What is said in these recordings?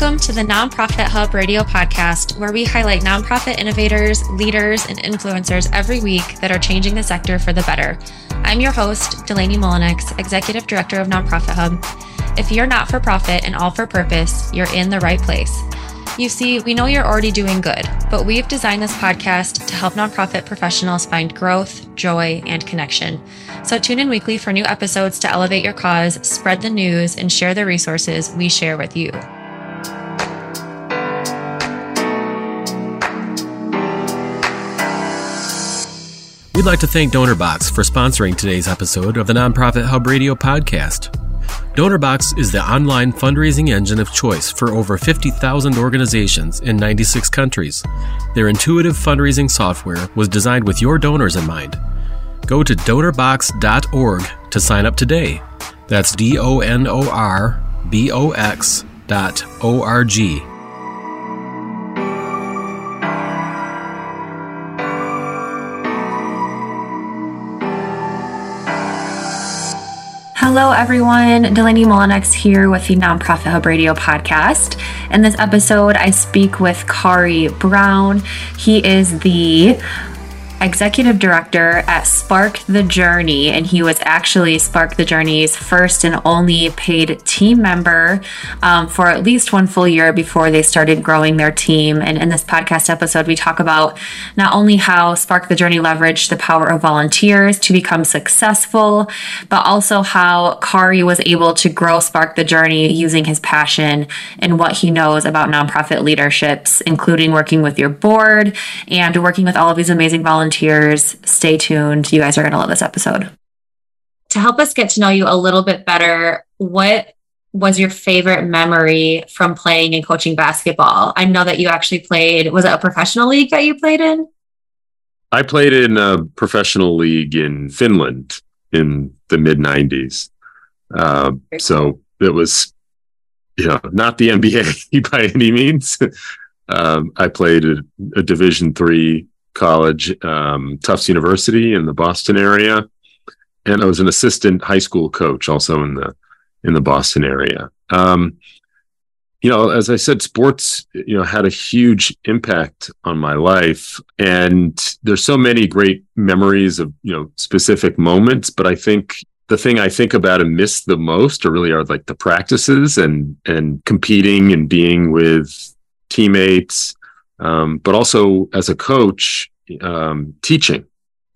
Welcome to the Nonprofit Hub Radio podcast, where we highlight nonprofit innovators, leaders, and influencers every week that are changing the sector for the better. I'm your host, Delaney Mullennix, Executive Director of Nonprofit Hub. If you're not for profit and all for purpose, you're in the right place. You see, we know you're already doing good, but we've designed this podcast to help nonprofit professionals find growth, joy, and connection. So tune in weekly for new episodes to elevate your cause, spread the news, and share the resources we share with you. We'd like to thank DonorBox for sponsoring today's episode of the Nonprofit Hub Radio podcast. DonorBox is the online fundraising engine of choice for over 50,000 organizations in 96 countries. Their intuitive fundraising software was designed with your donors in mind. Go to donorbox.org to sign up today. That's D O N O R B O X dot O R G. Hello, everyone. Delaney Mullennix here with the Nonprofit Hub Radio podcast. In this episode, I speak with Khari Brown. He is the executive director at Spark the Journey, and he was actually Spark the Journey's first and only paid team member um, for at least one full year before they started growing their team. And in this podcast episode, we talk about not only how Spark the Journey leveraged the power of volunteers to become successful, but also how Khari was able to grow Spark the Journey using his passion and what he knows about nonprofit leaderships, including working with your board and working with all of these amazing volunteers volunteers. Stay tuned. You guys are going to love this episode. To help us get to know you a little bit better, what was your favorite memory from playing and coaching basketball? I know that you actually played, was it a professional league that you played in? I played in a professional league in Finland in the mid 90s. Uh, so it was, you know, not the NBA by any means. um, I played a, a Division three college, um, Tufts University in the Boston area, and I was an assistant high school coach also in the in the Boston area. Um, you know, as I said, sports you know had a huge impact on my life, and there's so many great memories of you know specific moments. But I think the thing I think about and miss the most or really are like the practices and and competing and being with teammates um, but also as a coach, um, teaching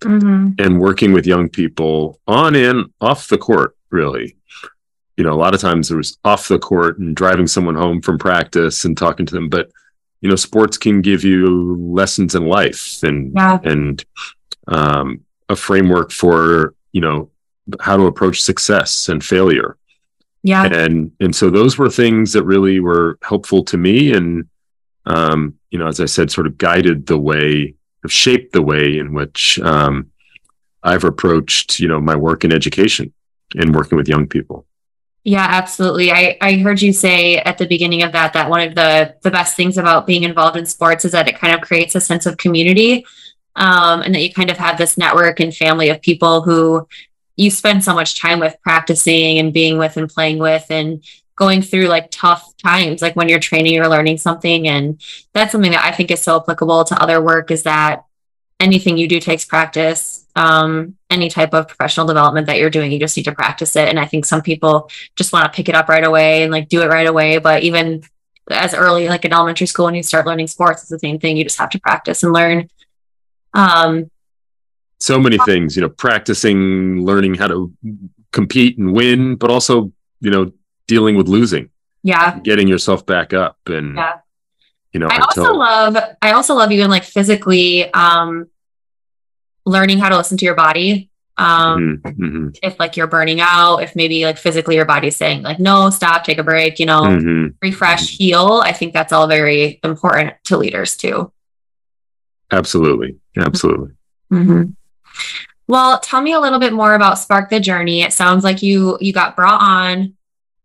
mm-hmm. and working with young people on and off the court, really. You know, a lot of times there was off the court and driving someone home from practice and talking to them, but you know, sports can give you lessons in life and yeah. and um, a framework for you know how to approach success and failure. Yeah, and and so those were things that really were helpful to me and um, you know, as I said, sort of guided the way, have shaped the way in which um, I've approached, you know, my work in education and working with young people. Yeah, absolutely. I, I heard you say at the beginning of that that one of the the best things about being involved in sports is that it kind of creates a sense of community, um, and that you kind of have this network and family of people who you spend so much time with practicing and being with and playing with and going through like tough times, like when you're training or learning something. And that's something that I think is so applicable to other work is that anything you do takes practice. Um, any type of professional development that you're doing, you just need to practice it. And I think some people just want to pick it up right away and like do it right away. But even as early, like in elementary school, when you start learning sports, it's the same thing. You just have to practice and learn. Um, so many things, you know, practicing, learning how to compete and win, but also, you know, dealing with losing. Yeah. Getting yourself back up and yeah. you know, I until... also love I also love even like physically um learning how to listen to your body. Um mm-hmm. mm-hmm. if like you're burning out, if maybe like physically your body's saying like no, stop, take a break, you know, mm-hmm. refresh, heal. I think that's all very important to leaders too. Absolutely. Absolutely. Mm-hmm. Well, tell me a little bit more about Spark the Journey. It sounds like you you got brought on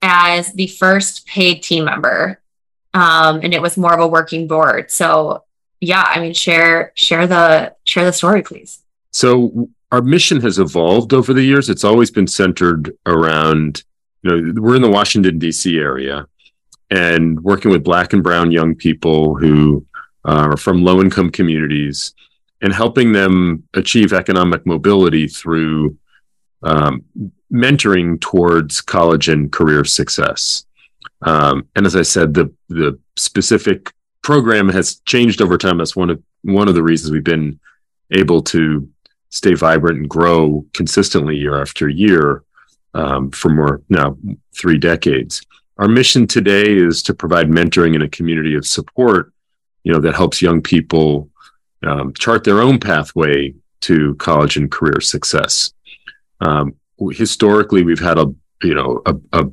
as the first paid team member. Um, and it was more of a working board. So yeah, I mean, share share the share the story, please. So our mission has evolved over the years. It's always been centered around, you know, we're in the Washington D.C. area, and working with black and brown young people who uh, are from low income communities and helping them achieve economic mobility through um, mentoring towards college and career success. Um, and as I said, the the specific program has changed over time. That's one of one of the reasons we've been able to stay vibrant and grow consistently year after year um, for more now three decades. Our mission today is to provide mentoring in a community of support, you know, that helps young people um, chart their own pathway to college and career success. Um, historically, we've had a you know a, a,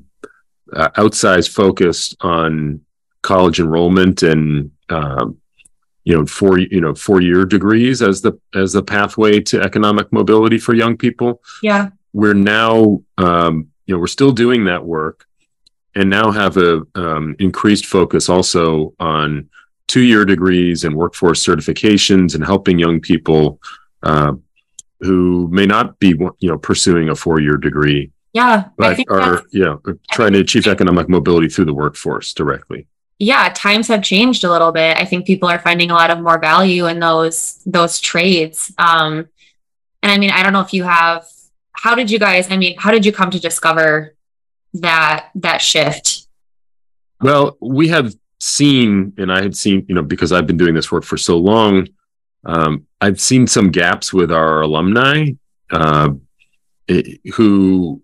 a outsized focus on college enrollment and um, you know four you know four year degrees as the as the pathway to economic mobility for young people. Yeah, we're now um, you know we're still doing that work, and now have a um, increased focus also on two year degrees and workforce certifications and helping young people uh, who may not be you know pursuing a four year degree yeah but are yeah trying to achieve economic mobility through the workforce directly. Yeah times have changed a little bit. I think people are finding a lot of more value in those those trades. Um and i mean i don't know if you have how did you guys i mean how did you come to discover that that shift? Well we have seen and i had seen you know because i've been doing this work for so long um, I've seen some gaps with our alumni uh, who,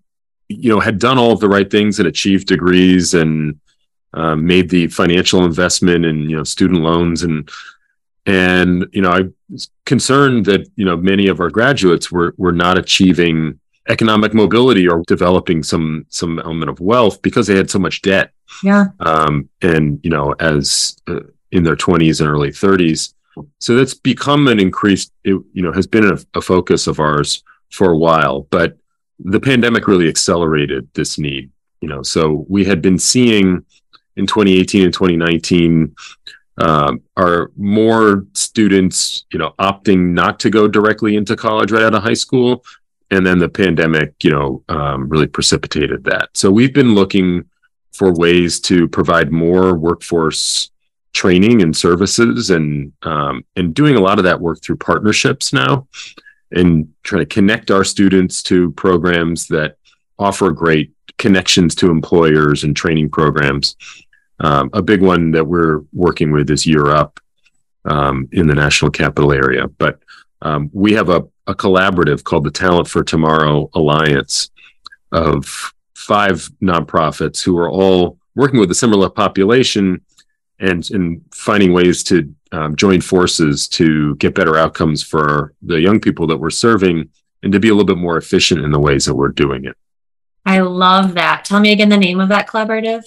you know, had done all of the right things and achieved degrees and uh, made the financial investment in you know student loans and and you know I was concerned that you know many of our graduates were were not achieving economic mobility or developing some some element of wealth because they had so much debt. Yeah. Um, and you know, as uh, in their 20s and early 30s, so that's become an increased, it, you know, has been a, a focus of ours for a while, but the pandemic really accelerated this need, you know, so we had been seeing in 2018 and 2019 um, are more students, you know, opting not to go directly into college right out of high school, and then the pandemic, you know, um, really precipitated that. So we've been looking for ways to provide more workforce training and services and um, and doing a lot of that work through partnerships now and trying to connect our students to programs that offer great connections to employers and training programs. Um, a big one that we're working with is Year Up um, in the national capital area. But um, we have a, a collaborative called the Talent for Tomorrow Alliance of five nonprofits who are all working with a similar population and and finding ways to um, join forces to get better outcomes for the young people that we're serving and to be a little bit more efficient in the ways that we're doing it. I love that. Tell me again the name of that collaborative.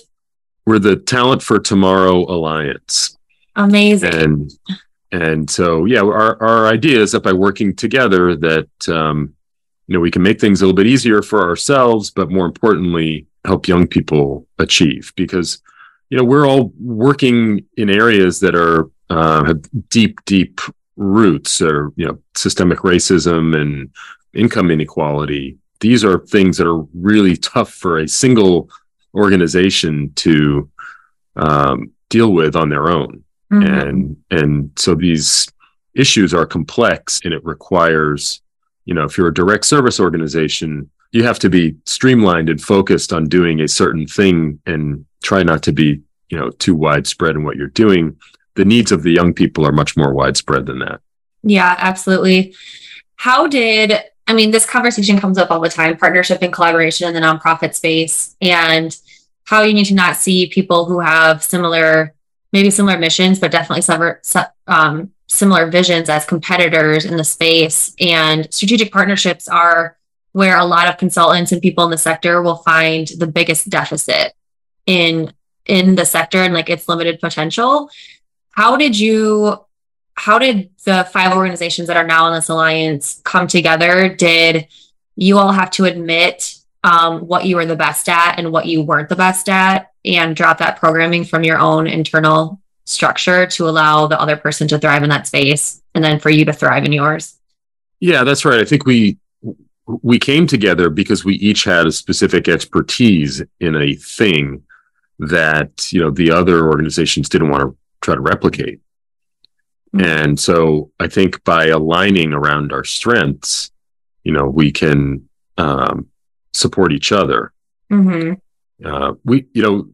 We're the Talent for Tomorrow Alliance. Amazing. And and so yeah, our our idea is that by working together that um, you know we can make things a little bit easier for ourselves, but more importantly, help young people achieve because you know, we're all working in areas that are uh, have deep, deep roots, or you know, systemic racism and income inequality. These are things that are really tough for a single organization to um, deal with on their own, mm-hmm. and and so these issues are complex, and it requires, you know, if you're a direct service organization, you have to be streamlined and focused on doing a certain thing and try not to be you know too widespread in what you're doing. The needs of the young people are much more widespread than that. Yeah absolutely. How did i mean this conversation comes up all the time partnership and collaboration in the nonprofit space and how you need to not see people who have similar maybe similar missions but definitely sever, um, similar visions as competitors in the space. And strategic partnerships are where a lot of consultants and people in the sector will find the biggest deficit in in the sector and like its limited potential. How did you how did the five organizations that are now in this alliance come together? Did you all have to admit um, what you were the best at and what you weren't the best at and drop that programming from your own internal structure to allow the other person to thrive in that space and then for you to thrive in yours? Yeah, that's right. I think we we came together because we each had a specific expertise in a thing that you know the other organizations didn't want to try to replicate. Mhm. And so I think by aligning around our strengths, you know, we can um, support each other. hmm Uh, we, you know,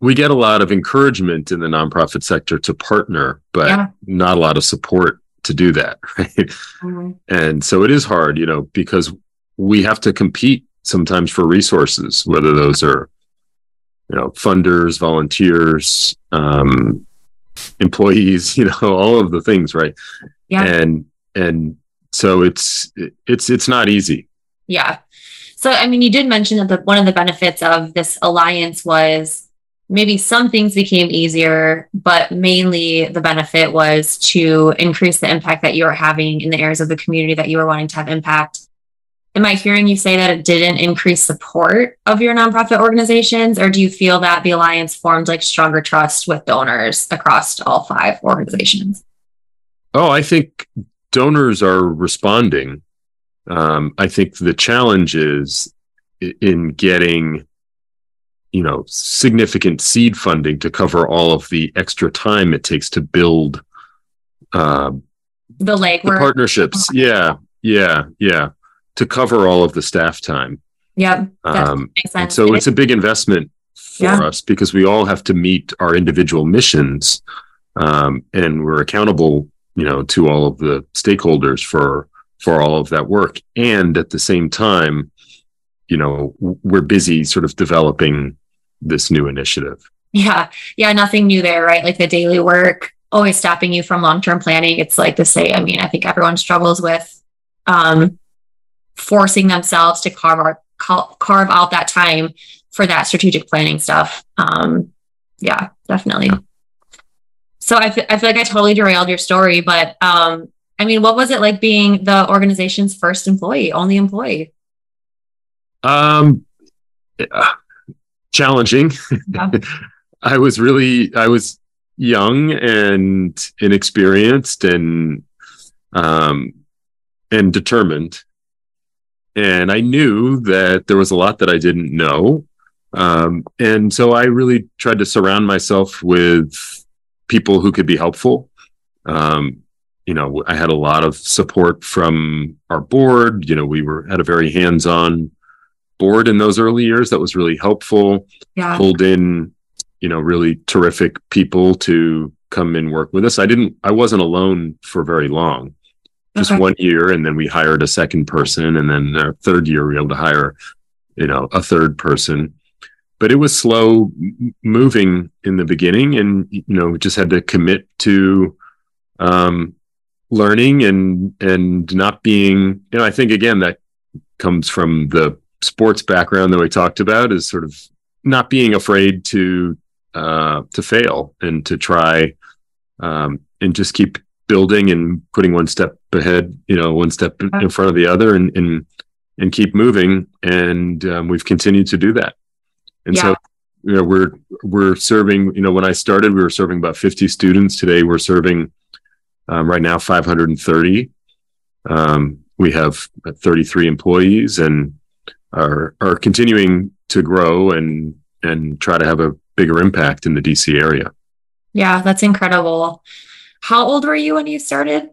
we get a lot of encouragement in the nonprofit sector to partner, but Yeah. not a lot of support to do that. Right. hmm And so it is hard, you know, because we have to compete sometimes for resources, whether those are, you know, funders, volunteers, um, employees, you know, all of the things, right? Yeah. And and so it's it's it's not easy. Yeah. So, I mean, you did mention that the, one of the benefits of this alliance was maybe some things became easier, but mainly the benefit was to increase the impact that you were having in the areas of the community that you were wanting to have impact. Am I hearing you say that it didn't increase support of your nonprofit organizations, or do you feel that the alliance formed like stronger trust with donors across all five organizations? Oh, I think donors are responding. Um, I think the challenge is in getting, you know, significant seed funding to cover all of the extra time it takes to build uh, The leg the partnerships. Yeah, yeah, yeah, to cover all of the staff time. Yep. Um, makes sense. so it's a big investment for Yeah. us because we all have to meet our individual missions, um, and we're accountable, you know, to all of the stakeholders for for all of that work. And at the same time, you know, we're busy sort of developing this new initiative. Yeah. Yeah. Nothing new there, right? Like the daily work always stopping you from long term planning. It's like the same. I mean, I think everyone struggles with um, forcing themselves to carve, out, carve out that time for that strategic planning stuff. Um, yeah, definitely. So I I feel like I totally derailed your story, but um, I mean, what was it like being the organization's first employee, only employee? Um, challenging. Yeah. I was really, I was young and inexperienced and, um, and determined. And I knew that there was a lot that I didn't know. Um, and so I really tried to surround myself with people who could be helpful. Um, you know, I had a lot of support from our board. You know, we were had a very hands-on board in those early years that was really helpful Yeah. pulled in you know really terrific people to come and work with us i didn't i wasn't alone for very long just Okay. one year and then we hired a second person and then our third year we were able to hire you know a third person but it was slow moving in the beginning and you know we just had to commit to um learning and and not being you know i think again that comes from the sports background that we talked about is sort of not being afraid to uh, to fail and to try um, and just keep building and putting one step ahead, you know, one step in front of the other, and and and keep moving. And um, we've continued to do that. And so, you know, we're we're serving. You know, when I started, we were serving about fifty students. Today, we're serving um, right now 530. Um, we have 33 employees and are are continuing to grow and and try to have a bigger impact in the DC area. Yeah, that's incredible. How old were you when you started?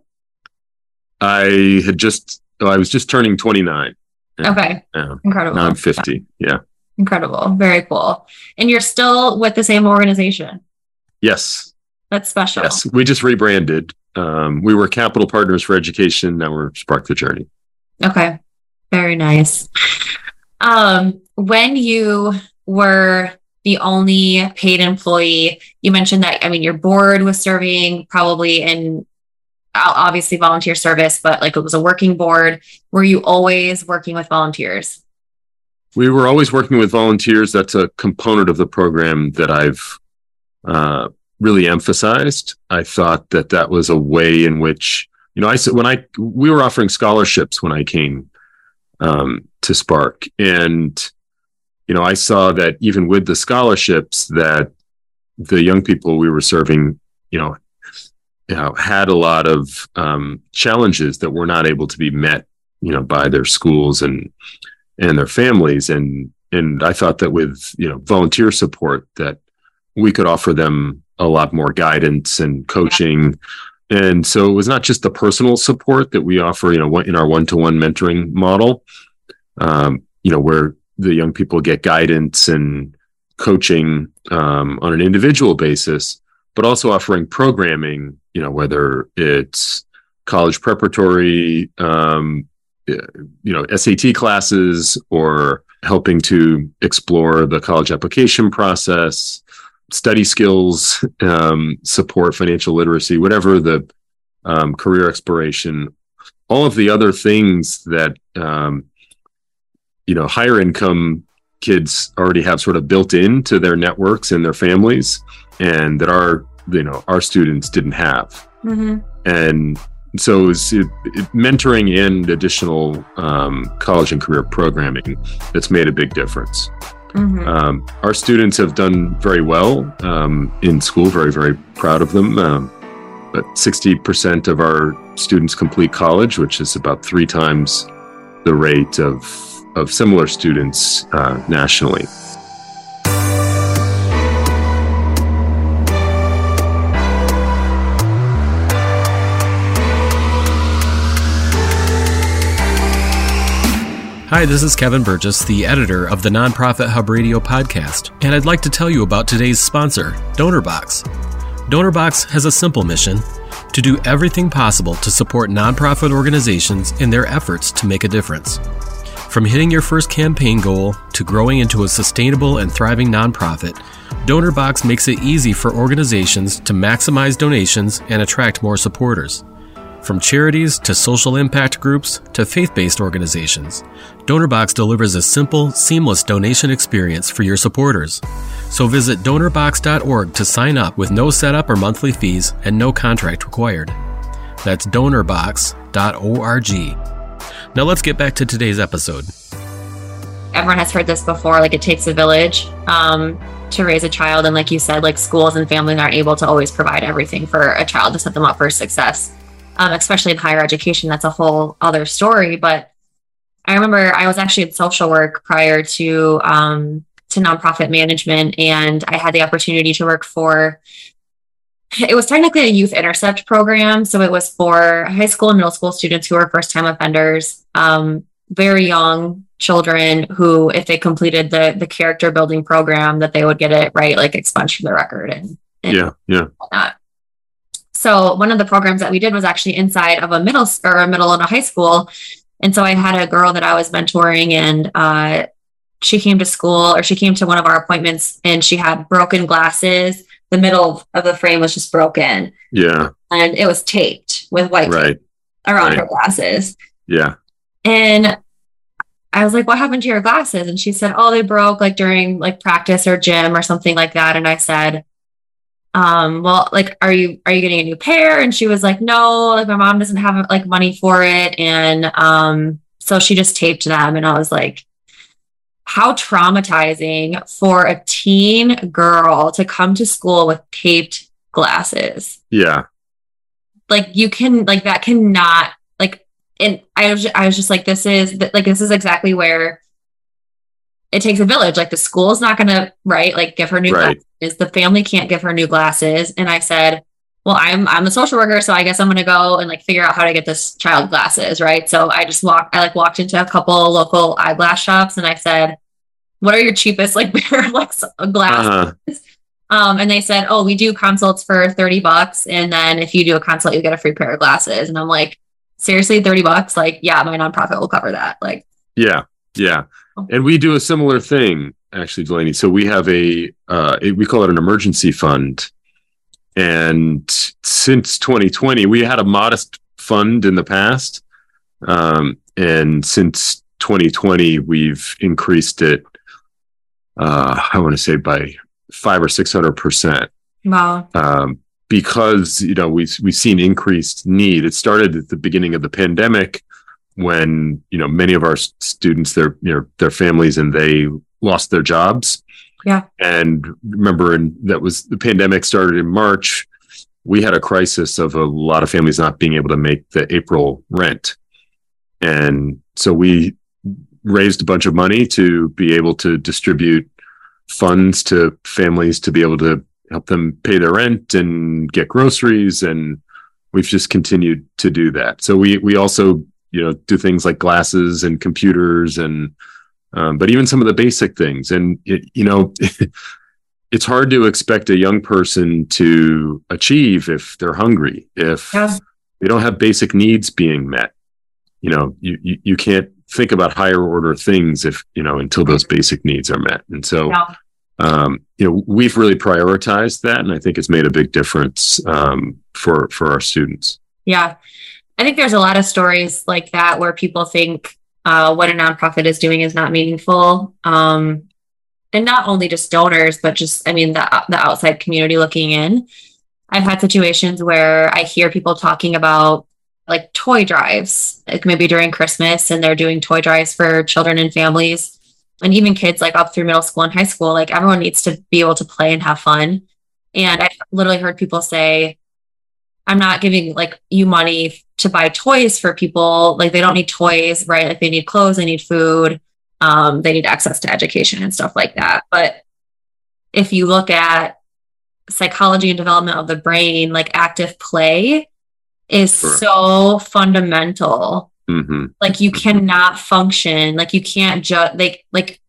I had just oh, I was just turning 29. Yeah. Okay, Yeah. incredible. Now I'm 50. Yeah. Incredible. Very cool. And you're still with the same organization. Yes. That's special. Yes. We just rebranded. Um, we were Capital Partners for Education. Now we're Spark the Journey. Okay. Very nice. Um, when you were the only paid employee, you mentioned that, I mean, your board was serving probably in obviously volunteer service, but like it was a working board. Were you always working with volunteers? We were always working with volunteers. That's a component of the program that I've uh, really emphasized. I thought that that was a way in which, you know, I said when I we were offering scholarships when I came um, to Spark, and you know, I saw that even with the scholarships, that the young people we were serving, you know, you know, had a lot of um, challenges that were not able to be met, you know, by their schools and and their families and and I thought that with you know volunteer support that we could offer them a lot more guidance and coaching. And so it was not just the personal support that we offer, you know, in our one-to-one mentoring model, um, you know, where the young people get guidance and coaching um, on an individual basis, but also offering programming, you know, whether it's college preparatory, um, you know, SAT classes or helping to explore the college application process, study skills, um, support financial literacy, whatever the um, career exploration, all of the other things that um, you know higher income kids already have sort of built into their networks and their families, and that our you know our students didn't have, mm-hmm. and so it was it, it, mentoring and additional um, college and career programming that's made a big difference. Mm-hmm. Um, our students have done very well um, in school, very, very proud of them. Um, but 60% of our students complete college, which is about three times the rate of, of similar students uh, nationally. Hi, this is Kevin Burgess, the editor of the Nonprofit Hub Radio podcast, and I'd like to tell you about today's sponsor, DonorBox. DonorBox has a simple mission to do everything possible to support nonprofit organizations in their efforts to make a difference. From hitting your first campaign goal to growing into a sustainable and thriving nonprofit, DonorBox makes it easy for organizations to maximize donations and attract more supporters. From charities to social impact groups to faith based organizations, DonorBox delivers a simple, seamless donation experience for your supporters. So visit donorbox.org to sign up with no setup or monthly fees and no contract required. That's donorbox.org. Now let's get back to today's episode. Everyone has heard this before like it takes a village um, to raise a child. And like you said, like schools and families aren't able to always provide everything for a child to set them up for success um, especially in higher education. That's a whole other story. But I remember I was actually in social work prior to um, to nonprofit management, and I had the opportunity to work for. It was technically a youth intercept program, so it was for high school and middle school students who were first time offenders, um, very young children who, if they completed the the character building program, that they would get it right, like expunged from the record and, and yeah, yeah. Whatnot. So one of the programs that we did was actually inside of a middle or a middle and a high school. And so I had a girl that I was mentoring and uh, she came to school or she came to one of our appointments and she had broken glasses. The middle of the frame was just broken. Yeah. And it was taped with white right. tape around right. her glasses. Yeah. And I was like, what happened to your glasses? And she said, oh, they broke like during like practice or gym or something like that. And I said, um, well, like, are you are you getting a new pair? And she was like, no, like my mom doesn't have like money for it. And um, so she just taped them. And I was like, how traumatizing for a teen girl to come to school with taped glasses. Yeah. Like you can like that cannot like and I was I was just like this is like this is exactly where it takes a village. Like the school's not going to, right? Like give her new right. glasses. The family can't give her new glasses. And I said, well, I'm I'm a social worker, so I guess I'm going to go and like figure out how to get this child glasses, right? So I just walked. I like walked into a couple local eyeglass shops, and I said, "What are your cheapest like pair of like glasses?" Uh-huh. Um, and they said, "Oh, we do consults for thirty bucks, and then if you do a consult, you get a free pair of glasses." And I'm like, "Seriously, thirty bucks? Like, yeah, my nonprofit will cover that." Like, yeah, yeah and we do a similar thing actually delaney. So we have a uh, we call it an emergency fund. And since 2020 we had a modest fund in the past. Um, and since 2020 we've increased it uh, i want to say by five or six hundred percent. Wow. Um, because you know we've we've seen increased need. It started at the beginning of the pandemic when you know many of our students their you know their families and they lost their jobs. Yeah. And remember and that was the pandemic started in march we had a crisis of a lot of families not being able to make the april rent. And so we raised a bunch of money to be able to distribute funds to families to be able to help them pay their rent and get groceries and we've just continued to do that. So we we also you know do things like glasses and computers and um, but even some of the basic things. And it, you know it's hard to expect a young person to achieve if they're hungry if yeah. they don't have basic needs being met. You know you, you, you can't think about higher order things if you know until those basic needs are met. And so yeah. um, you know we've really prioritized that and i think it's made a big difference um, for for our students. Yeah i think there's a lot of stories like that where people think uh, what a nonprofit is doing is not meaningful um, and not only just donors but just i mean the, the outside community looking in i've had situations where i hear people talking about like toy drives, like maybe during Christmas, and they're doing toy drives for children and families, and even kids like up through middle school and high school. Like everyone needs to be able to play and have fun. And I've literally heard people say, I'm not giving like you money to buy toys for people. Like they don't need toys, right? Like they need clothes, they need food, um, they need access to education and stuff like that. But if you look at psychology and development of the brain, like active play is sure. so fundamental. Mm-hmm. Like you cannot function. Like you can't just like like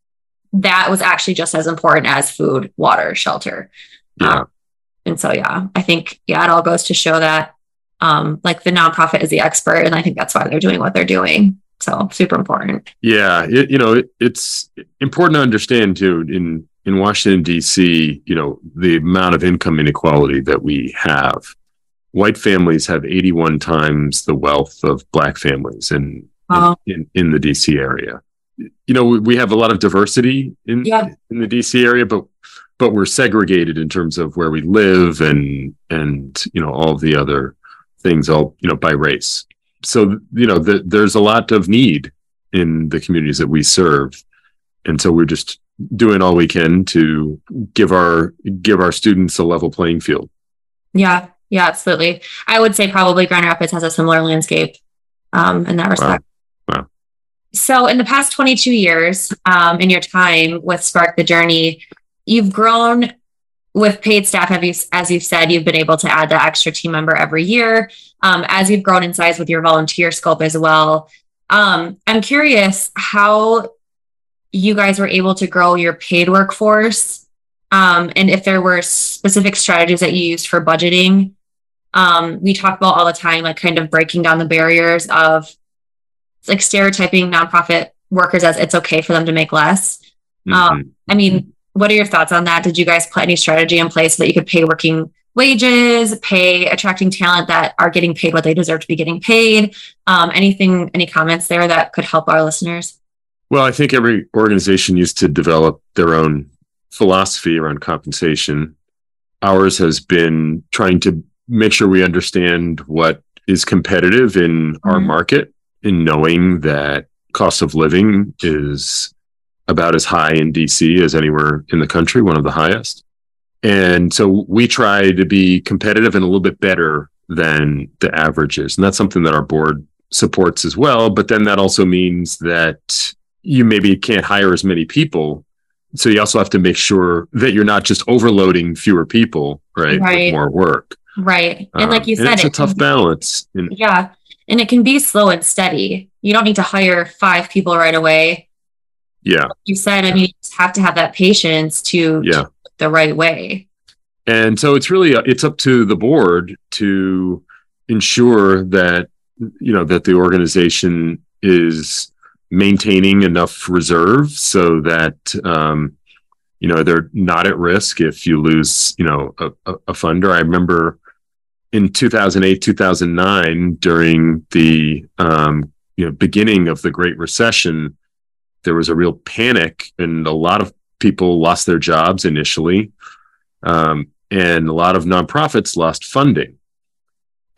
that was actually just as important as food, water, shelter. Yeah. Um, and so yeah, I think yeah, it all goes to show that um like the nonprofit is the expert, and I think that's why they're doing what they're doing. So super important. Yeah, it, you know it, it's important to understand too in in Washington D.C. You know the amount of income inequality that we have white families have 81 times the wealth of black families in, uh-huh. in, in, the DC area. You know, we, have a lot of diversity in, yeah. in the DC area, but, but we're segregated in terms of where we live and, and, you know, all of the other things all, you know, by race. So, you know, the, there's a lot of need in the communities that we serve. And so we're just doing all we can to give our, give our students a level playing field. Yeah. Yeah, absolutely. I would say probably Grand Rapids has a similar landscape um, in that respect. Wow. wow. So, in the past 22 years, um, in your time with Spark the Journey, you've grown with paid staff. Have you, as you've said, you've been able to add the extra team member every year. Um, as you've grown in size with your volunteer scope as well. Um, I'm curious how you guys were able to grow your paid workforce um, and if there were specific strategies that you used for budgeting um, we talk about all the time, like kind of breaking down the barriers of like stereotyping nonprofit workers as it's okay for them to make less. Mm-hmm. Um, I mean, what are your thoughts on that? Did you guys put any strategy in place so that you could pay working wages, pay attracting talent that are getting paid what they deserve to be getting paid? Um, anything, any comments there that could help our listeners? Well, I think every organization used to develop their own philosophy around compensation. Ours has been trying to make sure we understand what is competitive in mm-hmm. our market in knowing that cost of living is about as high in DC as anywhere in the country, one of the highest. And so we try to be competitive and a little bit better than the averages. And that's something that our board supports as well. But then that also means that you maybe can't hire as many people. So you also have to make sure that you're not just overloading fewer people, right? right. With more work. Right. And like you um, said, it's a tough be, balance. yeah. And it can be slow and steady. You don't need to hire five people right away. Yeah. Like you said, I mean, you have to have that patience to, yeah. To the right way. And so it's really, it's up to the board to ensure that, you know, that the organization is maintaining enough reserve so that, um, you know, they're not at risk if you lose, you know, a, a funder. I remember in 2008 2009 during the um, you know beginning of the great recession there was a real panic and a lot of people lost their jobs initially um, and a lot of nonprofits lost funding.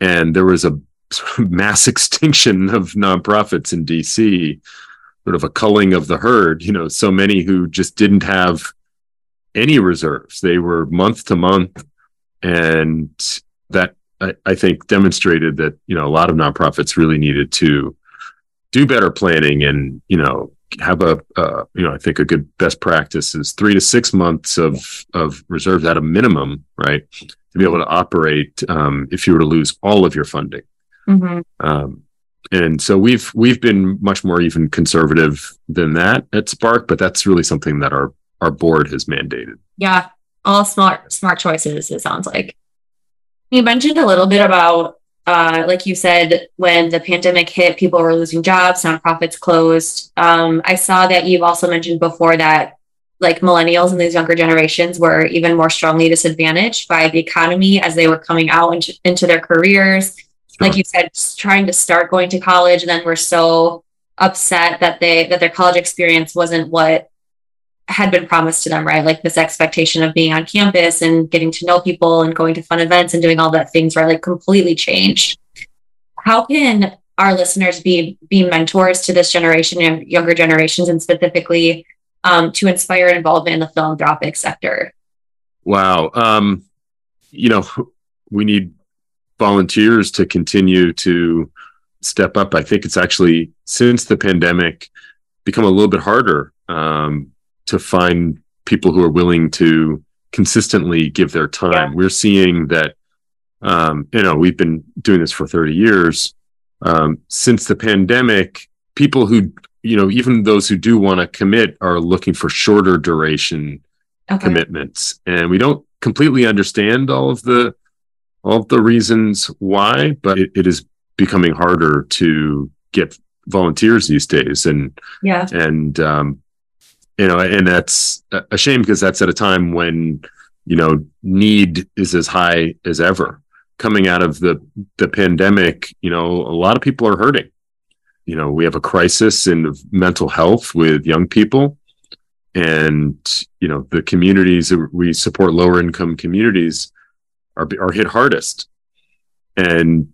And there was a mass extinction of nonprofits in dc sort of a culling of the herd you know so many who just didn't have any reserves. They were month to month and that I, I think demonstrated that you know a lot of nonprofits really needed to do better planning and you know have a uh, you know I think a good best practice is three to six months of of reserves at a minimum, right, to be able to operate um, if you were to lose all of your funding. Mm-hmm. Um, and so we've we've been much more even conservative than that at Spark, but that's really something that our our board has mandated. Yeah, all smart smart choices. It sounds like you mentioned a little bit about uh, like you said, when the pandemic hit, people were losing jobs, nonprofits closed. Um, I saw that you've also mentioned before that like millennials and these younger generations were even more strongly disadvantaged by the economy as they were coming out into, into their careers. Sure. Like you said, trying to start going to college, and then were so upset that they that their college experience wasn't what had been promised to them, right? Like this expectation of being on campus and getting to know people and going to fun events and doing all that things, right? Like completely changed. How can our listeners be be mentors to this generation and younger generations, and specifically um, to inspire involvement in the philanthropic sector? Wow, um, you know, we need volunteers to continue to step up. I think it's actually since the pandemic become a little bit harder um, to find people who are willing to consistently give their time. Yeah. We're seeing that, um, you know, we've been doing this for 30 years. Um, since the pandemic, people who, you know, even those who do want to commit are looking for shorter duration okay. commitments. And we don't completely understand all of the, all of the reasons why, but it, it is becoming harder to get volunteers these days. And, yeah. And, um, you know, and that's a shame because that's at a time when, you know, need is as high as ever. Coming out of the the pandemic, you know, a lot of people are hurting. You know, we have a crisis in mental health with young people, and you know, the communities that we support, lower income communities, are are hit hardest. And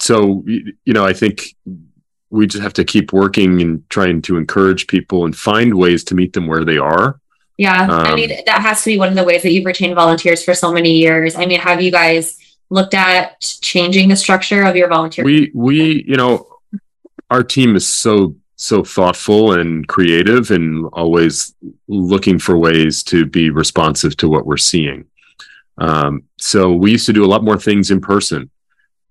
so, you know, I think we just have to keep working and trying to encourage people and find ways to meet them where they are. Yeah. Um, I mean, that has to be one of the ways that you've retained volunteers for so many years. I mean, have you guys looked at changing the structure of your volunteer? We, we, you know, our team is so, so thoughtful and creative and always looking for ways to be responsive to what we're seeing. Um, so we used to do a lot more things in person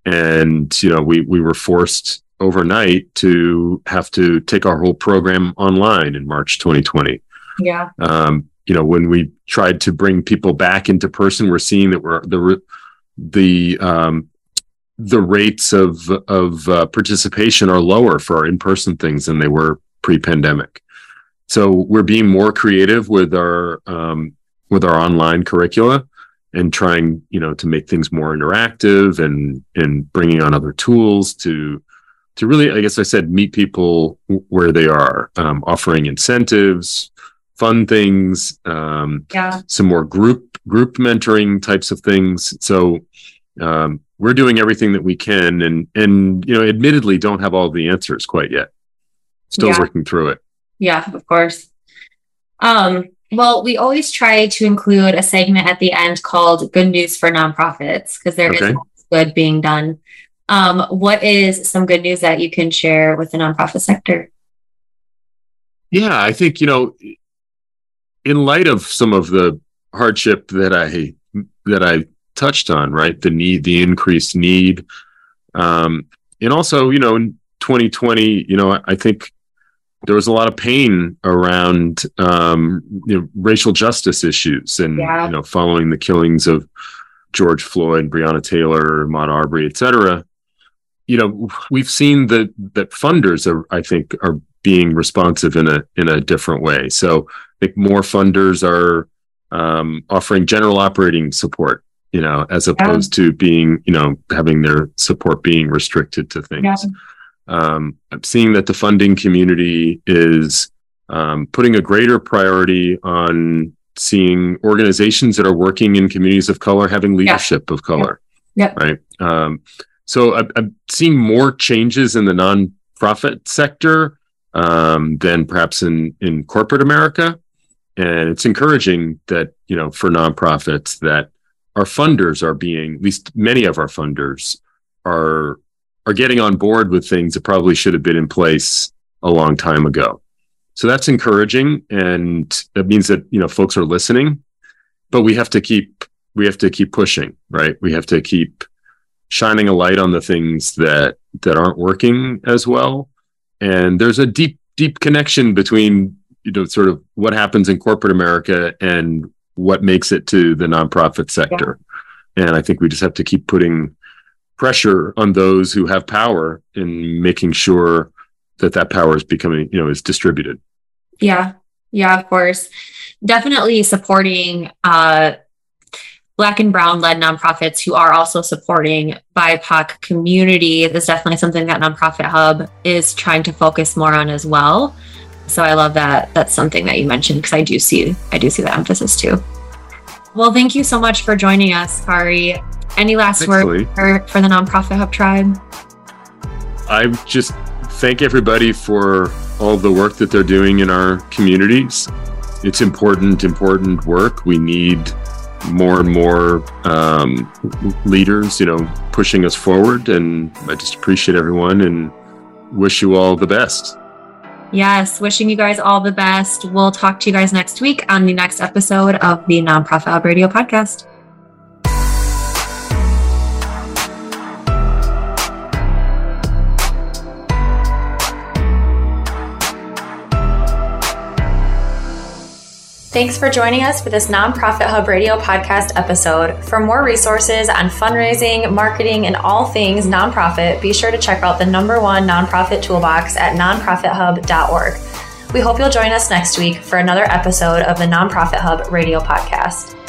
and, you know, we, we were forced overnight to have to take our whole program online in March 2020. Yeah. Um, you know, when we tried to bring people back into person, we're seeing that we're the the um, the rates of of uh, participation are lower for our in person things than they were pre pandemic. So we're being more creative with our um, with our online curricula and trying you know to make things more interactive and and bringing on other tools to to really, I guess I said, meet people where they are, um, offering incentives, fun things, um, yeah. some more group group mentoring types of things. So um, we're doing everything that we can, and and you know, admittedly, don't have all the answers quite yet. Still yeah. working through it. Yeah, of course. Um, well, we always try to include a segment at the end called "Good News for Nonprofits" because there okay. is good being done. Um, what is some good news that you can share with the nonprofit sector? Yeah, I think, you know, in light of some of the hardship that I that I touched on, right? The need, the increased need. Um, and also, you know, in 2020, you know, I think there was a lot of pain around um, you know, racial justice issues and yeah. you know following the killings of George Floyd, Breonna Taylor, Ahmaud Arbery, et cetera you know, we've seen that that funders are, I think, are being responsive in a in a different way. So I think more funders are um, offering general operating support, you know, as opposed yeah. to being, you know, having their support being restricted to things. Yeah. Um, I'm seeing that the funding community is um, putting a greater priority on seeing organizations that are working in communities of color having leadership yeah. of color. Yeah. Right. So I'm seeing more changes in the nonprofit sector um, than perhaps in in corporate America, and it's encouraging that you know for nonprofits that our funders are being at least many of our funders are are getting on board with things that probably should have been in place a long time ago. So that's encouraging, and that means that you know folks are listening. But we have to keep we have to keep pushing, right? We have to keep shining a light on the things that that aren't working as well. And there's a deep deep connection between you know sort of what happens in corporate America and what makes it to the nonprofit sector. Yeah. And I think we just have to keep putting pressure on those who have power in making sure that that power is becoming, you know, is distributed. Yeah. Yeah, of course. Definitely supporting uh black and brown led nonprofits who are also supporting BIPOC community. That's definitely something that Nonprofit Hub is trying to focus more on as well. So I love that that's something that you mentioned because I do see I do see the emphasis too. Well, thank you so much for joining us, Khari. Any last words for, for the Nonprofit Hub tribe? I just thank everybody for all the work that they're doing in our communities. It's important, important work. We need more and more um, leaders, you know, pushing us forward. And I just appreciate everyone and wish you all the best. Yes, wishing you guys all the best. We'll talk to you guys next week on the next episode of the Nonprofit Radio podcast. Thanks for joining us for this Nonprofit Hub Radio podcast episode. For more resources on fundraising, marketing, and all things nonprofit, be sure to check out the number one nonprofit toolbox at nonprofithub.org. We hope you'll join us next week for another episode of the Nonprofit Hub Radio podcast.